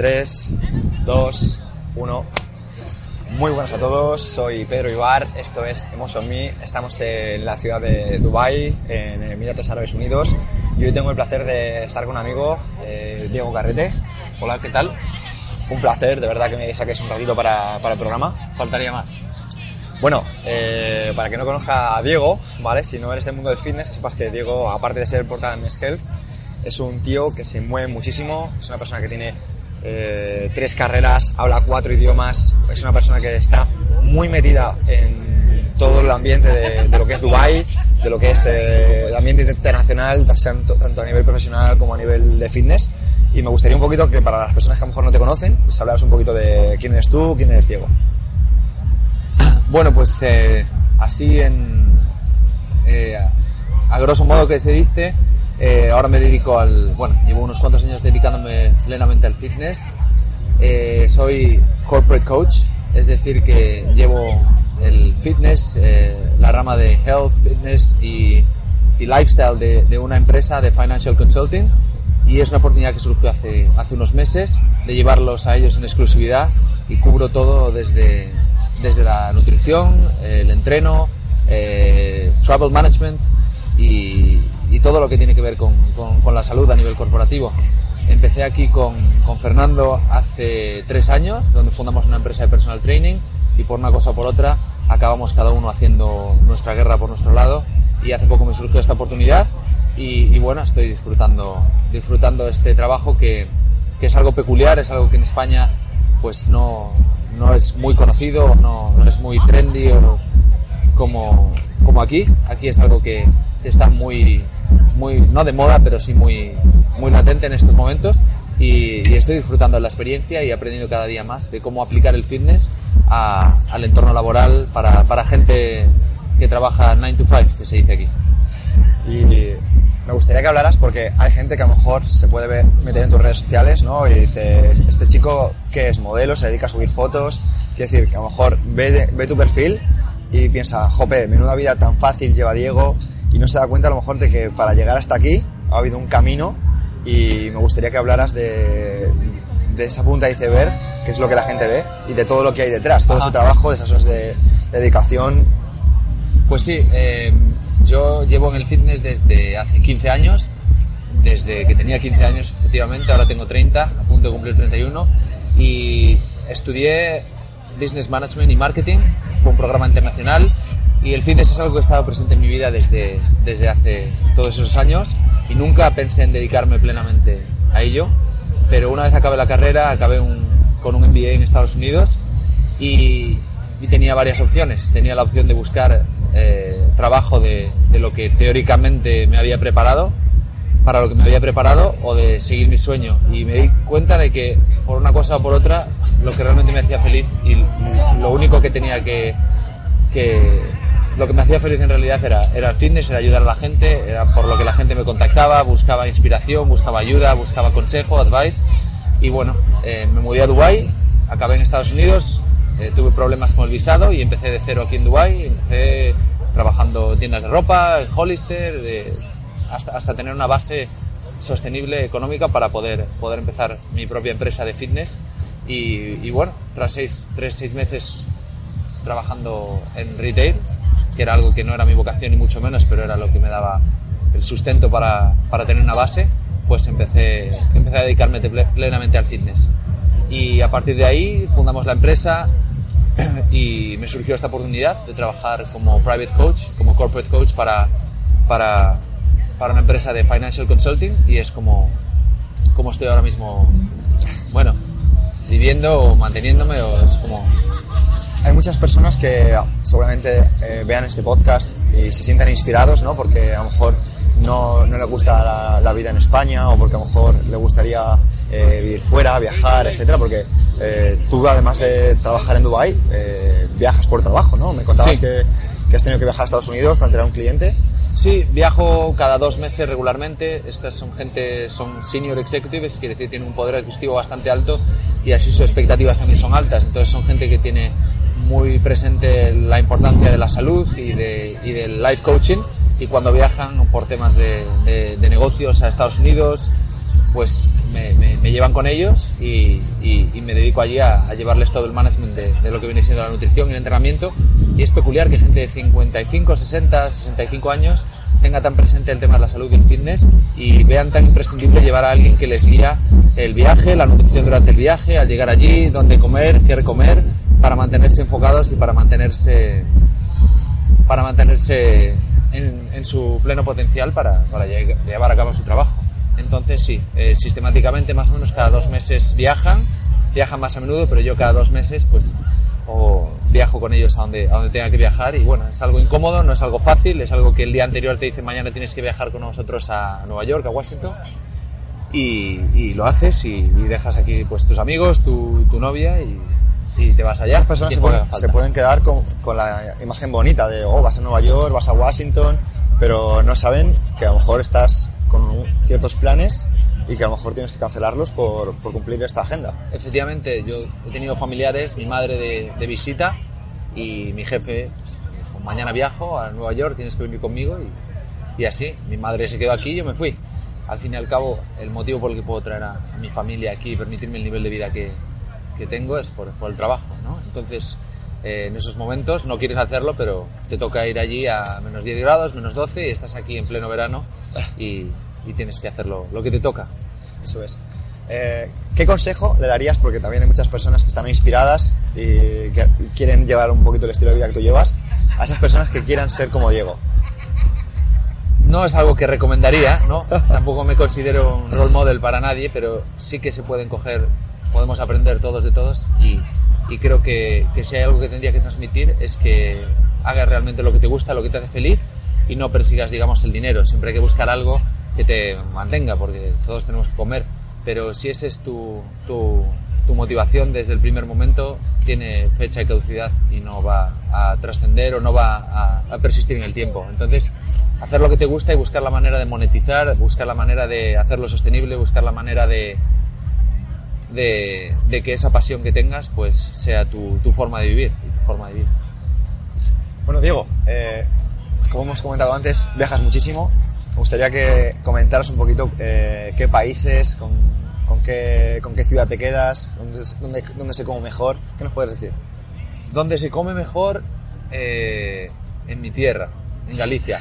3, 2, 1. Muy buenas a todos, soy Pedro Ibar, esto es Emotion Me, estamos en la ciudad de Dubai, en Emiratos Árabes Unidos, y hoy tengo el placer de estar con un amigo, eh, Diego Carrete. Hola, ¿qué tal? Un placer, de verdad que me saques un ratito para, para el programa. Faltaría más. Bueno, eh, para que no conozca a Diego, ¿vale? Si no eres del mundo del fitness, que sepas que Diego, aparte de ser portada de Men's Health, es un tío que se mueve muchísimo, es una persona que tiene eh, tres carreras, habla cuatro idiomas, es una persona que está muy metida en todo el ambiente de, lo que es Dubai, de lo que es eh, el ambiente internacional, tanto, a nivel profesional como a nivel de fitness. Y me gustaría un poquito que para las personas que a lo mejor no te conocen, pues hablaras un poquito de quién eres tú, quién eres Diego. Bueno, pues eh, así en a grosso modo que se dice, eh, ahora me dedico al, bueno, llevo unos cuantos años dedicándome plenamente al fitness. Eh, soy corporate coach, es decir que llevo el fitness, eh, la rama de health, fitness y, y lifestyle de, de una empresa de financial consulting y es una oportunidad que surgió hace, hace unos meses de llevarlos a ellos en exclusividad y cubro todo desde, desde la nutrición, el entreno, eh, travel management y, y, todo lo que tiene que ver con, con, con, la salud a nivel corporativo. Empecé aquí con, con Fernando hace tres años, donde fundamos una empresa de personal training y por una cosa o por otra acabamos cada uno haciendo nuestra guerra por nuestro lado y hace poco me surgió esta oportunidad y, y bueno, estoy disfrutando, disfrutando este trabajo que, que, es algo peculiar, es algo que en España pues no, no es muy conocido, no, no es muy trendy o como, como aquí. Aquí es algo que está muy, muy, no de moda, pero sí muy, muy latente en estos momentos. Y, y, estoy disfrutando de la experiencia y aprendiendo cada día más de cómo aplicar el fitness a, al entorno laboral para, para gente que trabaja 9 to 5, que se dice aquí. Y me gustaría que hablaras porque hay gente que a lo mejor se puede ver, meter en tus redes sociales ¿no? y dice, este chico que es modelo, se dedica a subir fotos, quiere decir que a lo mejor ve, ve tu perfil y piensa, jope, menuda vida tan fácil lleva Diego y no se da cuenta a lo mejor de que para llegar hasta aquí ha habido un camino y me gustaría que hablaras de, de esa punta de iceberg, que es lo que la gente ve, y de todo lo que hay detrás, todo Ajá. ese trabajo, de esas horas de, de dedicación. Pues sí, eh, yo llevo en el fitness desde hace 15 años, desde que tenía 15 años efectivamente, ahora tengo 30, a punto de cumplir 31, y estudié Business Management y Marketing, fue un programa internacional, y el fitness es algo que ha estado presente en mi vida desde, desde hace todos esos años, y nunca pensé en dedicarme plenamente a ello, pero una vez acabé la carrera, acabé un, con un MBA en Estados Unidos, y, y tenía varias opciones. Tenía la opción de buscar eh, trabajo de, de, lo que teóricamente me había preparado, para lo que me había preparado, o de seguir mi sueño. Y me di cuenta de que, por una cosa o por otra, lo que realmente me hacía feliz y lo único que tenía que. que lo que me hacía feliz en realidad era, era el fitness, era ayudar a la gente, era por lo que la gente me contactaba, buscaba inspiración, buscaba ayuda, buscaba consejo, advice. Y bueno, eh, me mudé a Dubai, acabé en Estados Unidos, eh, tuve problemas con el visado y empecé de cero aquí en Dubai, empecé trabajando en tiendas de ropa, en Hollister, de, hasta, hasta tener una base sostenible económica para poder, poder empezar mi propia empresa de fitness. Y, y bueno, tras seis, tres, seis meses trabajando en retail, que era algo que no era mi vocación ni mucho menos, pero era lo que me daba el sustento para, para tener una base, pues empecé, empecé a dedicarme plenamente al fitness. Y a partir de ahí fundamos la empresa, y me surgió esta oportunidad de trabajar como private coach, como corporate coach para, para, para una empresa de financial consulting y es como, como estoy ahora mismo, bueno, viviendo o manteniéndome o es como... Hay muchas personas que seguramente eh, vean este podcast y se sientan inspirados, ¿no? Porque a lo mejor no, no le gusta la, la, vida en España o porque a lo mejor le gustaría eh, vivir fuera, viajar, etcétera, porque eh, tú además de trabajar en Dubai eh, viajas por trabajo, ¿no? Me contabas sí. que, que, has tenido que viajar a Estados Unidos para entrenar a un cliente. Sí, viajo cada dos meses regularmente. Estas son gente, son senior executives, quiere decir tienen un poder adquisitivo bastante alto y así sus expectativas también son altas. Entonces son gente que tiene muy presente la importancia de la salud y, de, y del life coaching y cuando viajan por temas de, negocios a Estados Unidos, pues me, llevan con ellos y, me dedico allí a, a llevarles todo el management de, de lo que viene siendo la nutrición y el entrenamiento. Y es peculiar que gente de 55, 60, 65 años tenga tan presente el tema de la salud y el fitness y vean tan imprescindible llevar a alguien que les guía el viaje, la nutrición durante el viaje, al llegar allí, dónde comer, qué recomer, para mantenerse enfocados y para mantenerse para mantenerse en, su pleno potencial para, para lle- llevar a cabo su trabajo. Entonces sí, eh, sistemáticamente más o menos cada dos meses viajan, viajan más a menudo, pero yo cada dos meses pues viajo con ellos a donde, a donde tenga que viajar y bueno, es algo incómodo, no es algo fácil, es algo que el día anterior te dicen mañana tienes que viajar con nosotros a Nueva York, a Washington y, lo haces y, y dejas aquí pues tus amigos, tu, tu novia y, y te vas allá. Las personas se pueden, se pueden quedar con, con la imagen bonita de, oh, vas a Nueva York, vas a Washington, pero no saben que a lo mejor estás con ciertos planes y que a lo mejor tienes que cancelarlos por, por cumplir esta agenda. Efectivamente, yo he tenido familiares, mi madre de, de visita y mi jefe, pues, mañana viajo a Nueva York, tienes que venir conmigo y, y así, mi madre se quedó aquí y yo me fui. Al fin y al cabo, el motivo por el que puedo traer a, a mi familia aquí y permitirme el nivel de vida que, que tengo es por, por el trabajo, ¿no? Entonces, eh, en esos momentos no quieres hacerlo, pero te toca ir allí a menos 10 grados, menos 12 y estás aquí en pleno verano y, y tienes que hacerlo lo que te toca. Eso es. Eh, ¿Qué consejo le darías? Porque también hay muchas personas que están inspiradas y que quieren llevar un poquito el estilo de vida que tú llevas, a esas personas que quieran ser como Diego. No es algo que recomendaría, ¿no? Tampoco me considero un role model para nadie, pero sí que se pueden coger, podemos aprender todos de todos y, y creo que, que si hay algo que tendría que transmitir es que hagas realmente lo que te gusta, lo que te hace feliz y no persigas, digamos, el dinero. Siempre hay que buscar algo que te mantenga, porque todos tenemos que comer. Pero si esa es tu, tu, tu motivación desde el primer momento, tiene fecha de caducidad y no va a trascender o no va a, a persistir en el tiempo. Entonces, hacer lo que te gusta y buscar la manera de monetizar, buscar la manera de hacerlo sostenible, buscar la manera de, de, de que esa pasión que tengas pues sea tu, tu forma de vivir y tu forma de vida. Bueno, Diego, eh, como hemos comentado antes, viajas muchísimo. Me gustaría que comentaras un poquito eh, qué países, con, con qué, con qué ciudad te quedas, dónde, dónde, dónde se come mejor. ¿Qué nos puedes decir? Donde se come mejor eh, en mi tierra, en Galicia.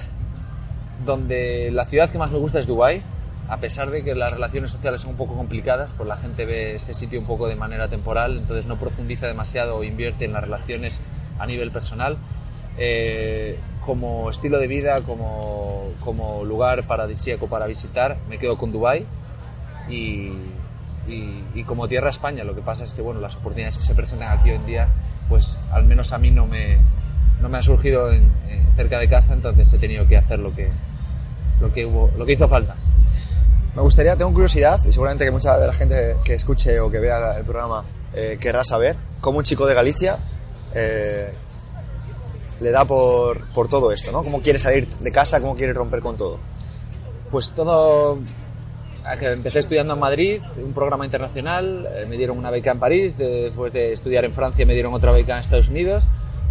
Donde la ciudad que más me gusta es Dubái, a pesar de que las relaciones sociales son un poco complicadas, pues la gente ve este sitio un poco de manera temporal, entonces no profundiza demasiado o invierte en las relaciones a nivel personal. Eh, como estilo de vida, como, como lugar paradisíaco para visitar, me quedo con Dubái y, y, como tierra España. Lo que pasa es que bueno, las oportunidades que se presentan aquí hoy en día, pues al menos a mí no me, no me han surgido cerca de casa, entonces he tenido que hacer lo que, lo que, hubo, lo que hizo falta. Me gustaría, tengo curiosidad, y seguramente que mucha de la gente que escuche o que vea el programa eh, querrá saber, cómo un chico de Galicia eh, le da por, por todo esto, ¿no? Cómo quiere salir de casa, cómo quiere romper con todo. Pues todo. Empecé estudiando en Madrid, un programa internacional, eh, me dieron una beca en París, de- después de estudiar en Francia me dieron otra beca en Estados Unidos,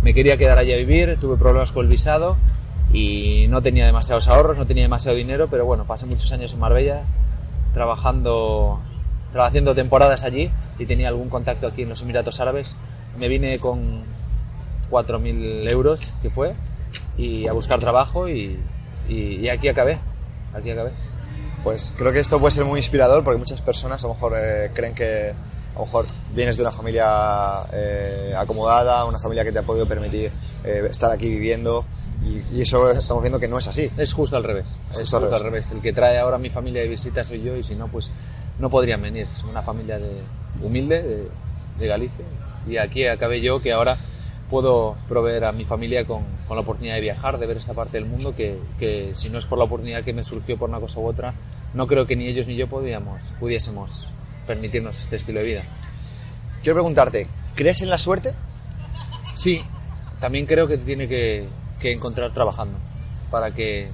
me quería quedar allí a vivir, tuve problemas con el visado y no tenía demasiados ahorros, no tenía demasiado dinero, pero bueno, pasé muchos años en Marbella trabajando, tra- haciendo temporadas allí y tenía algún contacto aquí en los Emiratos Árabes. Me vine con 4.000 euros, que fue, y a buscar trabajo y, y- y aquí acabé, aquí acabé. Pues creo que esto puede ser muy inspirador porque muchas personas a lo mejor eh, creen que a lo mejor vienes de una familia eh, acomodada, una familia que te ha podido permitir eh, estar aquí viviendo y, y eso estamos viendo que no es así. Es justo al revés. Justo Es al justo al revés. revés. El que trae ahora a mi familia de visita soy yo y si no, pues no podrían venir. Es una familia de, humilde de, de Galicia y aquí acabé yo que ahora puedo proveer a mi familia con, con la oportunidad de viajar, de ver esta parte del mundo que, que si no es por la oportunidad que me surgió por una cosa u otra, no creo que ni ellos ni yo podíamos, pudiésemos permitirnos este estilo de vida. Quiero preguntarte, ¿crees en la suerte? Sí, también creo que tiene que, que encontrar trabajando para que,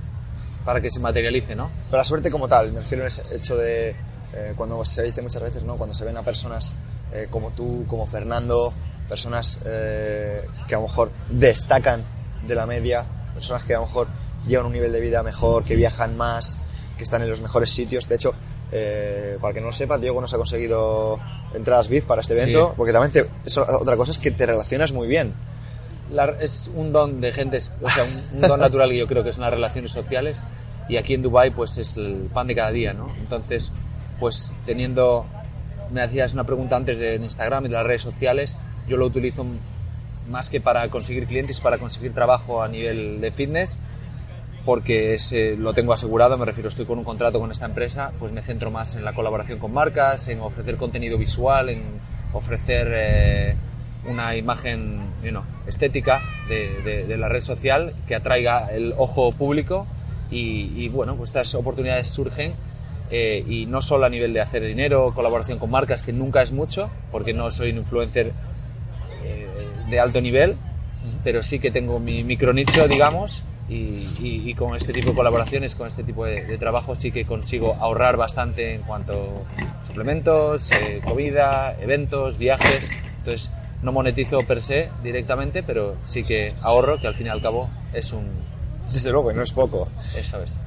para que se materialice, ¿no? Pero la suerte como tal, me refiero al hecho de eh, cuando se dice muchas veces, ¿no? Cuando se ven a personas eh, como tú, como Fernando, personas eh, que a lo mejor destacan de la media, personas que a lo mejor llevan un nivel de vida mejor, que viajan más, que están en los mejores sitios. De hecho, Eh, para que no lo sepa, Diego nos ha conseguido entradas VIP para este evento, Sí. porque también te- eso- otra cosa es que te relacionas muy bien. La- es un don de gente, o sea, un, un don natural que yo creo que son las relaciones sociales y aquí en Dubai pues es el pan de cada día, ¿no? Entonces, pues teniendo, me hacías una pregunta antes de Instagram y de las redes sociales, yo lo utilizo más que para conseguir clientes, para conseguir trabajo a nivel de fitness, porque es, eh, lo tengo asegurado, me refiero, estoy con un contrato con esta empresa, pues me centro más en la colaboración con marcas, en ofrecer contenido visual, en ofrecer eh, una imagen you know, estética de, de- de la red social que atraiga el ojo público y, y, bueno, pues estas oportunidades surgen eh, y no solo a nivel de hacer dinero, colaboración con marcas, que nunca es mucho, porque no soy un influencer eh, de alto nivel, pero sí que tengo mi micronicho, digamos, y, y- y con este tipo de colaboraciones, con este tipo de, de trabajo, sí que consigo ahorrar bastante en cuanto a suplementos, eh, comida, eventos, viajes. Entonces, no monetizo per se directamente, pero sí que ahorro, que al fin y al cabo es un. Desde luego, y no es poco.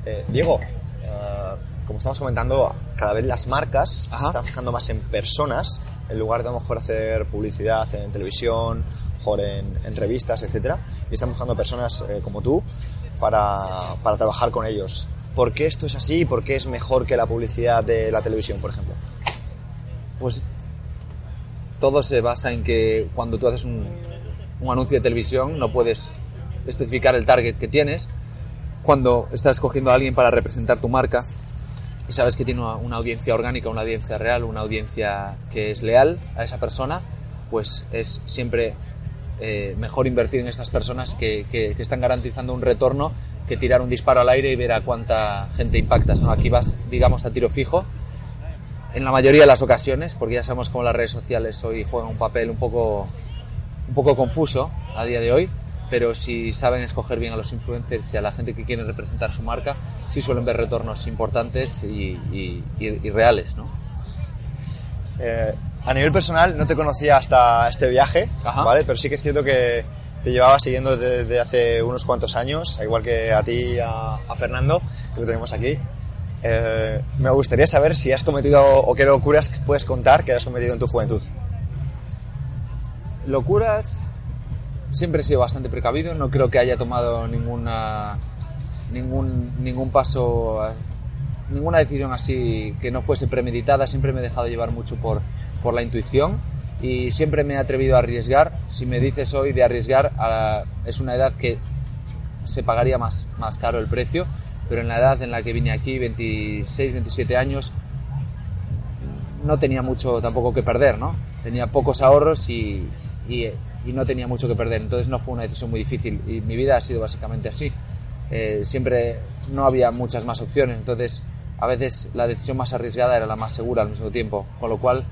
Eh, Diego, eh, como estamos comentando, cada vez las marcas Ajá. se están fijando más en personas, en lugar de a lo mejor hacer publicidad en televisión, mejor en, en revistas, etcétera, y están buscando personas eh, como tú para, para trabajar con ellos. ¿Por qué esto es así y por qué es mejor que la publicidad de la televisión, por ejemplo? Pues todo se basa en que cuando tú haces un, un anuncio de televisión no puedes especificar el target que tienes. Cuando estás escogiendo a alguien para representar tu marca y sabes que tiene una, audiencia orgánica, una audiencia real, una audiencia que es leal a esa persona, pues es siempre eh, mejor invertir en estas personas que, que- que están garantizando un retorno que tirar un disparo al aire y ver a cuánta gente impactas. ¿no? Aquí vas, digamos, a tiro fijo en la mayoría de las ocasiones, porque ya sabemos cómo las redes sociales hoy juegan un papel un poco, un poco confuso a día de hoy, pero si saben escoger bien a los influencers y a la gente que quiere representar su marca, sí suelen ver retornos importantes y, y- y- y reales, ¿no? Eh, a nivel personal, no te conocía hasta este viaje, Ajá. ¿vale? Pero sí que es cierto que te llevaba siguiendo desde hace unos cuantos años, igual que a ti a, a Fernando, que lo tenemos aquí. Eh, me gustaría saber si has cometido o qué locuras puedes contar que has cometido en tu juventud. Locuras, siempre he sido bastante precavido, no creo que haya tomado ninguna, ningún, ningún paso, ninguna decisión así que no fuese premeditada, siempre me he dejado llevar mucho por, por la intuición y siempre me he atrevido a arriesgar. Si me dices hoy de arriesgar, a- es una edad que se pagaría más, más caro el precio, pero en la edad en la que vine aquí, 26, 27 años, no tenía mucho tampoco que perder, ¿no? Tenía pocos ahorros y, y- y no tenía mucho que perder, entonces no fue una decisión muy difícil y mi vida ha sido básicamente así. Eh, siempre no había muchas más opciones, entonces a veces la decisión más arriesgada era la más segura al mismo tiempo, con lo cual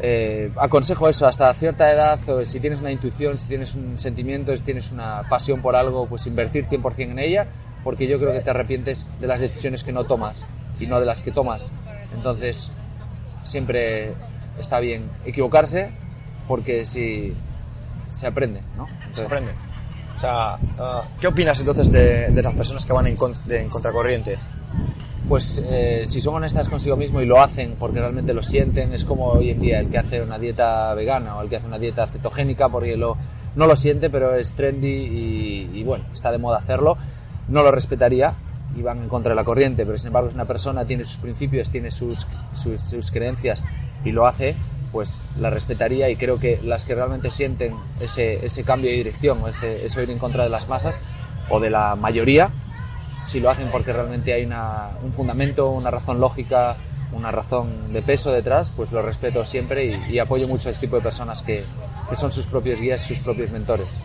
eh, aconsejo eso, hasta cierta edad, o si tienes una intuición, si tienes un sentimiento, si tienes una pasión por algo, pues invertir 100% en ella, porque yo creo que te arrepientes de las decisiones que no tomas y no de las que tomas. Entonces, siempre está bien equivocarse, porque si se aprende, ¿no? Se Entonces, aprende. O sea, ah, ¿qué opinas entonces de, de las personas que van en, con- de- en contracorriente? Pues eh, si son honestas consigo mismo y lo hacen porque realmente lo sienten, es como hoy en día el que hace una dieta vegana o el que hace una dieta cetogénica porque lo, no lo siente, pero es trendy y, y bueno, está de moda hacerlo. No lo respetaría y van en contra de la corriente, pero sin embargo es una persona, tiene sus principios, tiene sus, sus, creencias y lo hace, pues la respetaría y creo que las que realmente sienten ese, ese cambio de dirección, ese, eso ir en contra de las masas o de la mayoría, si lo hacen porque realmente hay una- un fundamento, una razón lógica, una razón de peso detrás, pues lo respeto siempre y, apoyo mucho a este tipo de personas que, que son sus propios guías, sus propios mentores.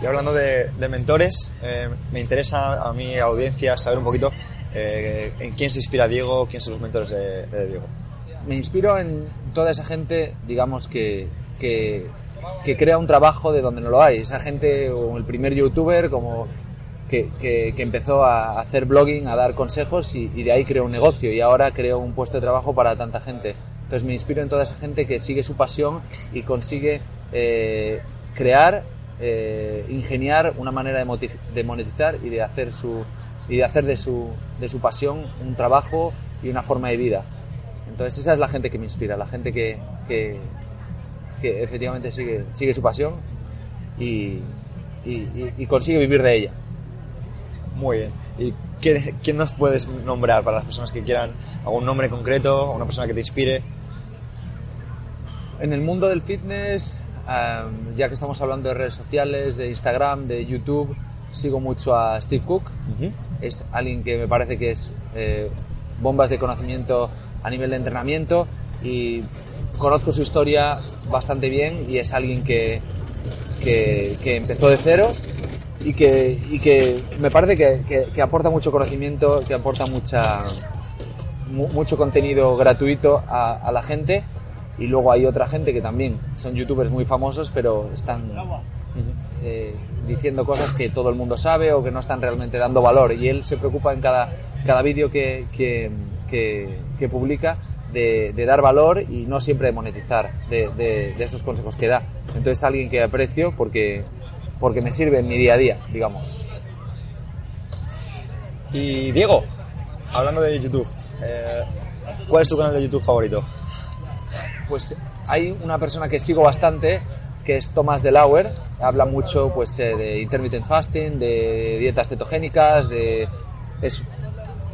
Y hablando de, de mentores, eh, me interesa a mi audiencia saber un poquito eh, en quién se inspira Diego, quién son los mentores de, Diego. Me inspiro en toda esa gente, digamos, que, que, crea un trabajo de donde no lo hay. Esa gente, o el primer youtuber, como que, que- empezó a hacer blogging, a dar consejos y, y de ahí creó un negocio y ahora creó un puesto de trabajo para tanta gente. Entonces me inspiro en toda esa gente que sigue su pasión y consigue eh, crear, eh, ingeniar una manera de, monetizar y de hacer su y de hacer de su, de su pasión un trabajo y una forma de vida. Entonces esa es la gente que me inspira, la gente que, que, que efectivamente sigue, sigue su pasión y, y- y consigue vivir de ella. Muy bien. ¿Y quién, quién nos puedes nombrar para las personas que quieran algún nombre concreto, una persona que te inspire? En el mundo del fitness, am, ya que estamos hablando de redes sociales, de Instagram, de YouTube, sigo mucho a Steve Cook. Es alguien que me parece que es eh, bombas de conocimiento a nivel de entrenamiento y conozco su historia bastante bien y es alguien que, que, que empezó de cero y que, y que me parece que, que- que aporta mucho conocimiento, que aporta mucha, mu- mucho contenido gratuito a, a la gente y luego hay otra gente que también son youtubers muy famosos pero están eh, diciendo cosas que todo el mundo sabe o que no están realmente dando valor y él se preocupa en cada, cada vídeo que, que, que- que publica de, de dar valor y no siempre de monetizar de, de- de esos consejos que da. Entonces es alguien que aprecio porque, porque me sirve en mi día a día, digamos. Y Diego, hablando de YouTube, eh, ¿cuál es tu canal de YouTube favorito? Pues hay una persona que sigo bastante que es Thomas Delauer, habla mucho pues eh, de intermittent fasting, de dietas cetogénicas, de es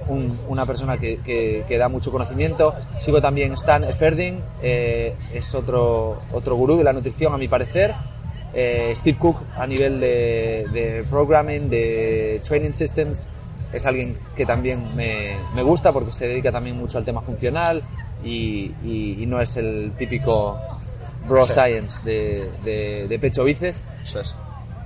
un- una persona que, que- que da mucho conocimiento. Sigo también Stan Efferding, eh, es otro, otro gurú de la nutrición a mi parecer. Eh, Steve Cook a nivel de, de programming, de training systems, es alguien que también me, me gusta porque se dedica también mucho al tema funcional y, y- y no es el típico bro Sí. science de, de, de pecho bíceps. Eso es.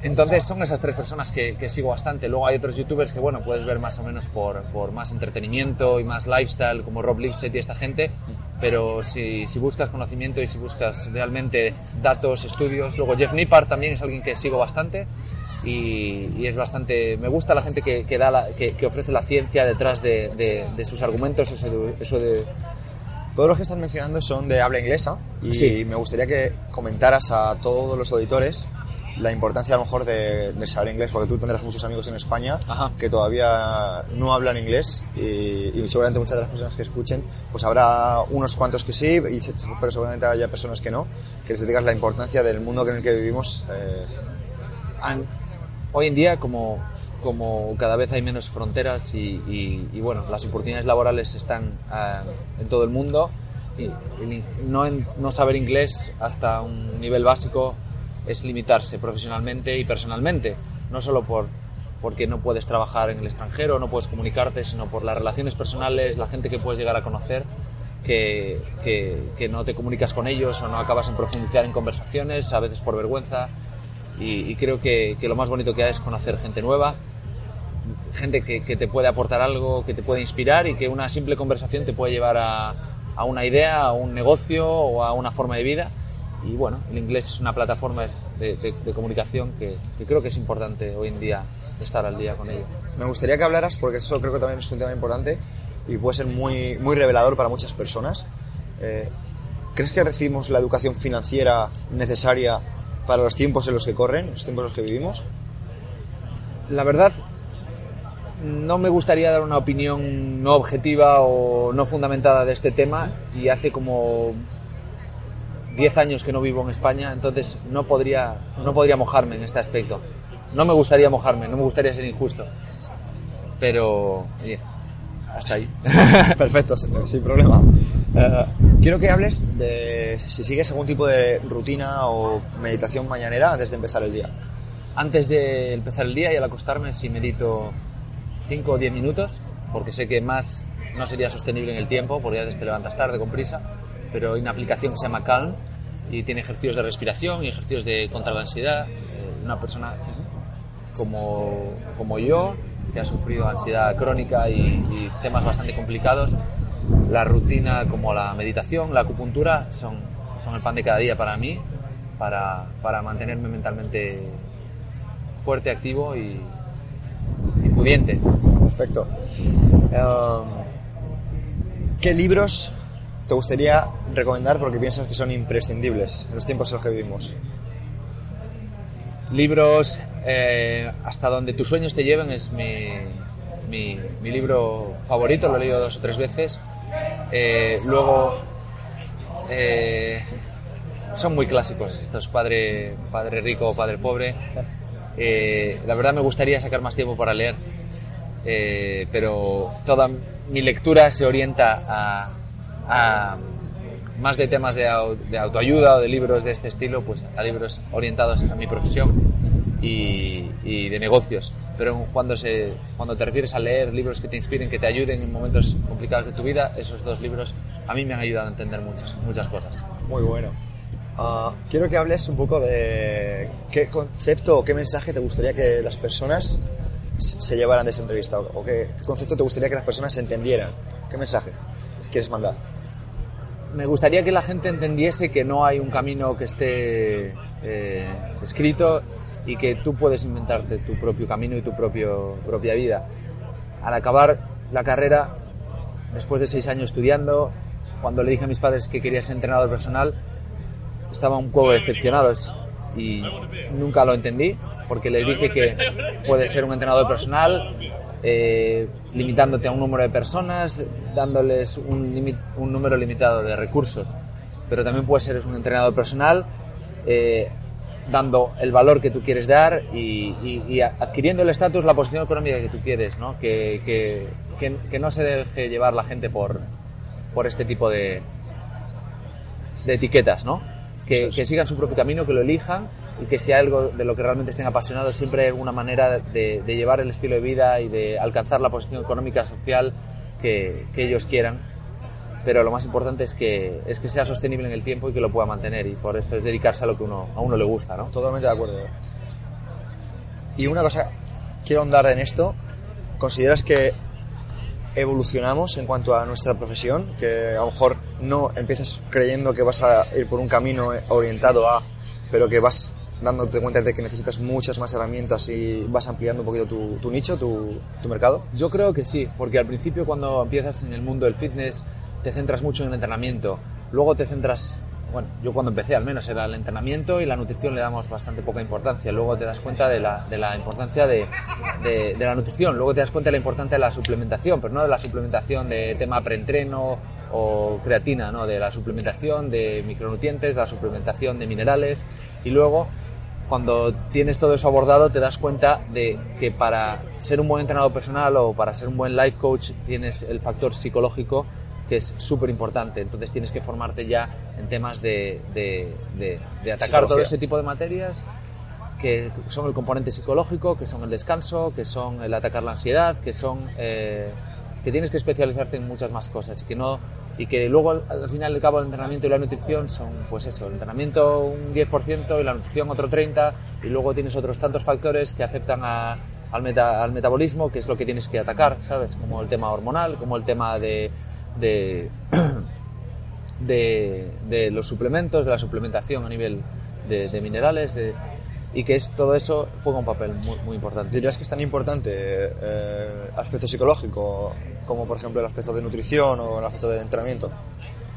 Entonces son esas tres personas que, que sigo bastante. Luego hay otros youtubers que, bueno, puedes ver más o menos por, por más entretenimiento y más lifestyle, como Rob Lipset y esta gente. Pero si, si buscas conocimiento y si buscas realmente datos, estudios. Luego Jeff Nippard también es alguien que sigo bastante. Y, y es bastante. Me gusta la gente que, que, da la- que, que ofrece la ciencia detrás de, de- de sus argumentos. Eso de- Todos los que estás mencionando son de habla inglesa y Sí. me gustaría que comentaras a todos los auditores la importancia a lo mejor de, de saber inglés, porque tú tendrás muchos amigos en España Ajá. que todavía no hablan inglés y, y seguramente muchas de las personas que escuchen, pues habrá unos cuantos que sí, y pero seguramente haya personas que no, que les digas la importancia del mundo en el que vivimos. eh, hoy en día como, como cada vez hay menos fronteras y, y- y, bueno, las oportunidades laborales están ah, en todo el mundo. Y no, en- no saber inglés hasta un nivel básico es limitarse profesionalmente y personalmente, no solo por porque no puedes trabajar en el extranjero, no puedes comunicarte, sino por las relaciones personales, la gente que puedes llegar a conocer, que, que- que no te comunicas con ellos o no acabas en profundizar en conversaciones, a veces por vergüenza, y, y creo que, que lo más bonito que hay es conocer gente nueva, gente que, que te puede aportar algo, que te puede inspirar y que una simple conversación te puede llevar a, a una idea, a un negocio o a una forma de vida. Y bueno, el inglés es una plataforma de, de- de comunicación que, que creo que es importante hoy en día estar al día con ello. Me gustaría que hablaras, porque eso creo que también es un tema importante y puede ser muy, muy revelador para muchas personas. Eh, ¿Crees que recibimos la educación financiera necesaria para los tiempos en los que corren, los tiempos en los que vivimos? La verdad, no me gustaría dar una opinión no objetiva o no fundamentada de este tema y hace como 10 años que no vivo en España, entonces no podría, no podría mojarme en este aspecto. No me gustaría mojarme, no me gustaría ser injusto. Pero, oye, hasta ahí. Perfecto, sin, problema. Eh, quiero que hables de si sigues algún tipo de rutina o meditación mañanera antes de empezar el día. Antes de empezar el día y al acostarme, si medito 5 o 10 minutos, porque sé que más no sería sostenible en el tiempo, porque a veces te levantas tarde con prisa, pero hay una aplicación que se llama Calm y tiene ejercicios de respiración y ejercicios de contra la ansiedad. Eh, una persona como, como yo, que ha sufrido ansiedad crónica y, y temas bastante complicados, la rutina como la meditación, la acupuntura, son, son el pan de cada día para mí, para, para mantenerme mentalmente fuerte, activo y, y pudiente. Perfecto. Um, ¿Qué libros te gustaría recomendar porque piensas que son imprescindibles en los tiempos en los que vivimos? Libros, eh, hasta donde tus sueños te lleven es mi, mi, mi libro favorito, lo he leído dos o tres veces. Eh, luego, eh, son muy clásicos estos, Padre, padre Rico, Padre Pobre. Eh, la verdad me gustaría sacar más tiempo para leer, eh, pero toda mi lectura se orienta a, a más de temas de, de autoayuda o de libros de este estilo, pues a libros orientados a mi profesión y, y de negocios. Pero cuando, se, cuando te refieres a leer libros que te inspiren, que te ayuden en momentos complicados de tu vida, esos dos libros a mí me han ayudado a entender muchas, muchas cosas. Muy bueno. Ah, quiero que hables un poco de qué concepto o qué mensaje te gustaría que las personas se llevaran de esta entrevista o qué concepto te gustaría que las personas entendieran. ¿Qué mensaje quieres mandar? Me gustaría que la gente entendiese que no hay un camino que esté eh, escrito y que tú puedes inventarte tu propio camino y tu propio, propia vida. Al acabar la carrera, después de seis años estudiando, cuando le dije a mis padres que quería ser entrenador personal, estaban un poco decepcionados y nunca lo entendí porque les dije que puedes ser un entrenador personal eh, limitándote a un número de personas, dándoles un, limi- un número limitado de recursos, pero también puedes ser un entrenador personal eh, dando el valor que tú quieres dar y, adquiriendo el estatus, la posición económica que tú quieres, ¿no? Que- que no se deje llevar la gente por, por este tipo de, de etiquetas, ¿no? Que, es. que sigan su propio camino, que lo elijan y que sea algo de lo que realmente estén apasionados, siempre hay alguna manera de, de llevar el estilo de vida y de alcanzar la posición económica, social que, que ellos quieran. Pero lo más importante es que, es que sea sostenible en el tiempo y que lo pueda mantener y por eso es dedicarse a lo que uno, a uno le gusta, ¿no? Totalmente de acuerdo. Y una cosa, quiero ahondar en esto. ¿Consideras que evolucionamos en cuanto a nuestra profesión? Que a lo mejor no empiezas creyendo que vas a ir por un camino orientado a, pero que vas dándote cuenta de que necesitas muchas más herramientas y vas ampliando un poquito tu, tu nicho, tu, tu mercado. Yo creo que sí, porque al principio cuando empiezas en el mundo del fitness te centras mucho en el entrenamiento, luego te centras, bueno, yo cuando empecé al menos era el entrenamiento y la nutrición le damos bastante poca importancia, luego te das cuenta de la, de la importancia de, de- la nutrición, luego te das cuenta de la importancia de la suplementación, pero no de la suplementación de tema preentreno o creatina, no, de la suplementación de micronutrientes, de la suplementación de minerales. Y luego cuando tienes todo eso abordado te das cuenta de que para ser un buen entrenador personal o para ser un buen life coach tienes el factor psicológico que es súper importante. Entonces tienes que formarte ya en temas de, de- de- de atacar todo ese tipo de materias que son el componente psicológico, que son el descanso, que son el atacar la ansiedad, que son eh, que tienes que especializarte en muchas más cosas y que no y que luego al, al final del cabo el entrenamiento y la nutrición son pues eso, el entrenamiento un 10% y la nutrición otro 30 y luego tienes otros tantos factores que afectan a- al, meta- al metabolismo, que es lo que tienes que atacar, ¿sabes? Como el tema hormonal, como el tema de, de de, de los suplementos, de la suplementación a nivel de, minerales, de, y que es, todo eso juega un papel muy, muy importante. ¿Dirías que es tan importante eh, aspecto psicológico como por ejemplo el aspecto de nutrición o el aspecto de entrenamiento?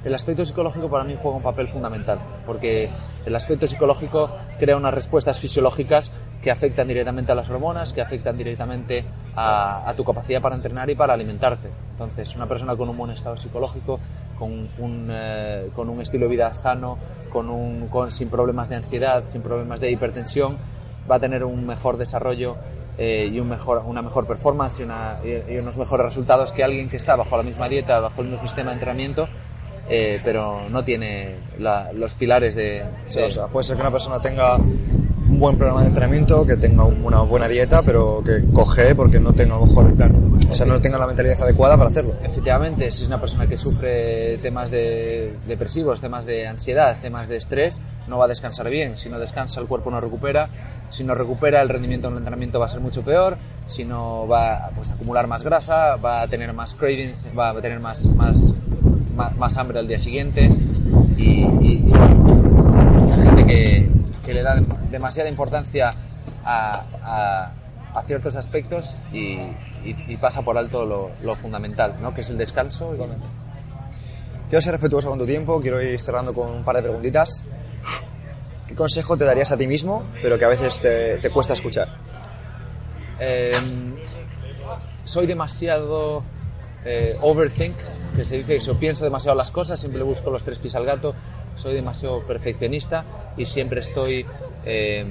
El aspecto psicológico para mí juega un papel fundamental, porque el aspecto psicológico crea unas respuestas fisiológicas que afectan directamente a las hormonas, que afectan directamente a, a tu capacidad para entrenar y para alimentarte. Entonces, una persona con un buen estado psicológico, con un, eh, con un estilo de vida sano, con un, con, sin problemas de ansiedad, sin problemas de hipertensión, va a tener un mejor desarrollo eh, y un mejor, una mejor performance y, una- y- unos mejores resultados que alguien que está bajo la misma dieta, bajo el mismo sistema de entrenamiento, eh, pero no tiene la- los pilares de... Sí, de- o sea, puede ser que una persona tenga un buen programa de entrenamiento, que tenga un- una buena dieta, pero que coge porque no tenga a lo mejor el plan. O sea, no tenga la mentalidad adecuada para hacerlo. Efectivamente, si es una persona que sufre temas de depresivos, temas de ansiedad, temas de estrés, no va a descansar bien. Si no descansa, el cuerpo no recupera. Si no recupera, el rendimiento en el entrenamiento va a ser mucho peor. Si no, va pues, a acumular más grasa, va a tener más cravings, va a tener más, más, más, más hambre al día siguiente. Y, y- y, hay gente que, que le da dem- demasiada importancia a, a- a ciertos aspectos y, y- pasa por alto lo, lo fundamental, ¿no? que es el descanso. y- Quiero ser respetuoso con tu tiempo, quiero ir cerrando con un par de preguntitas. ¿Qué consejo te darías a ti mismo, pero que a veces te, te cuesta escuchar? Eh, soy demasiado eh, overthink, que se dice eso, pienso demasiado las cosas, siempre busco los tres pies al gato, soy demasiado perfeccionista y siempre estoy eh,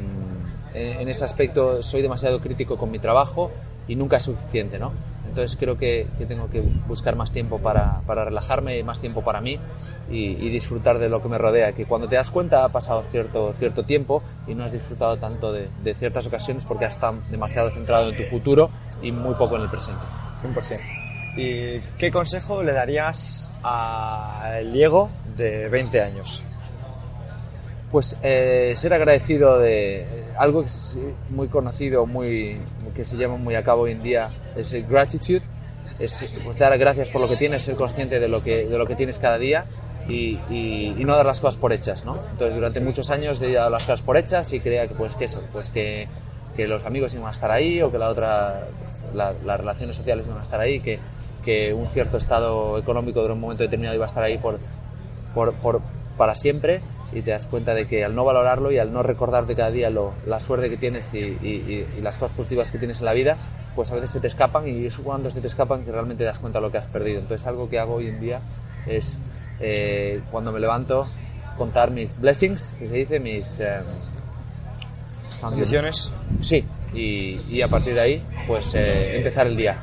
en, ese aspecto, soy demasiado crítico con mi trabajo y nunca es suficiente, ¿no? Entonces creo que, que tengo que buscar más tiempo para, para relajarme, más tiempo para mí y, y disfrutar de lo que me rodea, que cuando te das cuenta ha pasado cierto, cierto tiempo y no has disfrutado tanto de, de ciertas ocasiones porque has estado demasiado centrado en tu futuro y muy poco en el presente. 100%. ¿Y qué consejo le darías al Diego de 20 años? Pues eh, ser agradecido de algo que es muy conocido, muy, que se llama muy a cabo hoy en día, es el gratitude, es pues, dar gracias por lo que tienes, ser consciente de lo que, de lo que tienes cada día y, y- y no dar las cosas por hechas, ¿no? Entonces durante muchos años he dado las cosas por hechas y creía que pues que eso, pues que, que los amigos iban a estar ahí o que la otra, la- las relaciones sociales iban a estar ahí, que, que un cierto estado económico de un momento determinado iba a estar ahí por, por, por- para siempre y te das cuenta de que al no valorarlo y al no recordarte cada día lo- la suerte que tienes y, y- y- y las cosas positivas que tienes en la vida, pues a veces se te escapan y es cuando se te escapan que realmente te das cuenta de lo que has perdido. Entonces algo que hago hoy en día es eh, cuando me levanto contar mis blessings, que se dice, mis... eh, ¿Condiciones? Sí, y, y a partir de ahí, pues eh, empezar el día.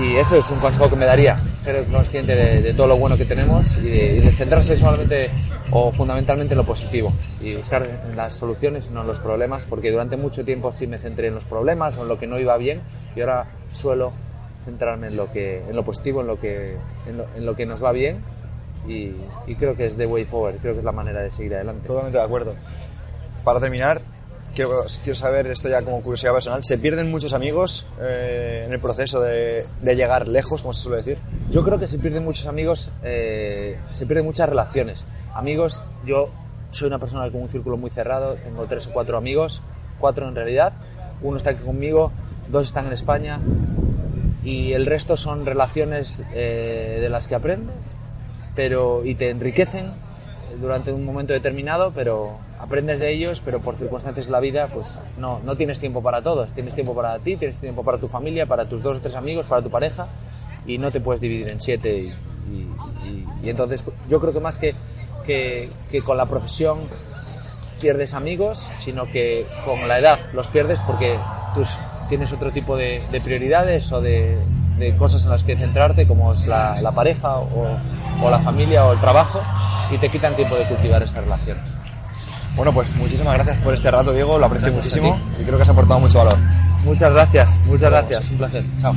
Y eso es un consejo que me daría, ser consciente de, de todo lo bueno que tenemos y de, y de centrarse solamente o fundamentalmente en lo positivo y buscar las soluciones no en los problemas, porque durante mucho tiempo sí me centré en los problemas o en lo que no iba bien y ahora suelo centrarme en lo, que, en lo positivo, en lo que, en lo, en lo que nos va bien y, y creo que es the way forward, creo que es la manera de seguir adelante. Totalmente de acuerdo. Para terminar, quiero, quiero saber, esto ya como curiosidad personal, ¿se pierden muchos amigos eh, en el proceso de, de llegar lejos, como se suele decir? Yo creo que se pierden muchos amigos, eh, se pierden muchas relaciones. Amigos, yo soy una persona con un círculo muy cerrado, tengo tres o cuatro amigos, cuatro en realidad. Uno está aquí conmigo, dos están en España y el resto son relaciones eh, de las que aprendes pero y te enriquecen durante un momento determinado, pero aprendes de ellos, pero por circunstancias de la vida, pues no, no tienes tiempo para todos. Tienes tiempo para ti, tienes tiempo para tu familia, para tus dos o tres amigos, para tu pareja, y no te puedes dividir en siete. Y, entonces yo creo que más que, que, con la profesión pierdes amigos, sino que con la edad los pierdes porque tienes otro tipo de, de prioridades o de, cosas en las que centrarte, como es la, pareja o, o la familia o el trabajo, y te quitan tiempo de cultivar esa relación. Bueno, pues muchísimas gracias por este rato, Diego, lo aprecio Gracias muchísimo y creo que has aportado mucho valor. Muchas gracias, muchas gracias, un placer. Chao.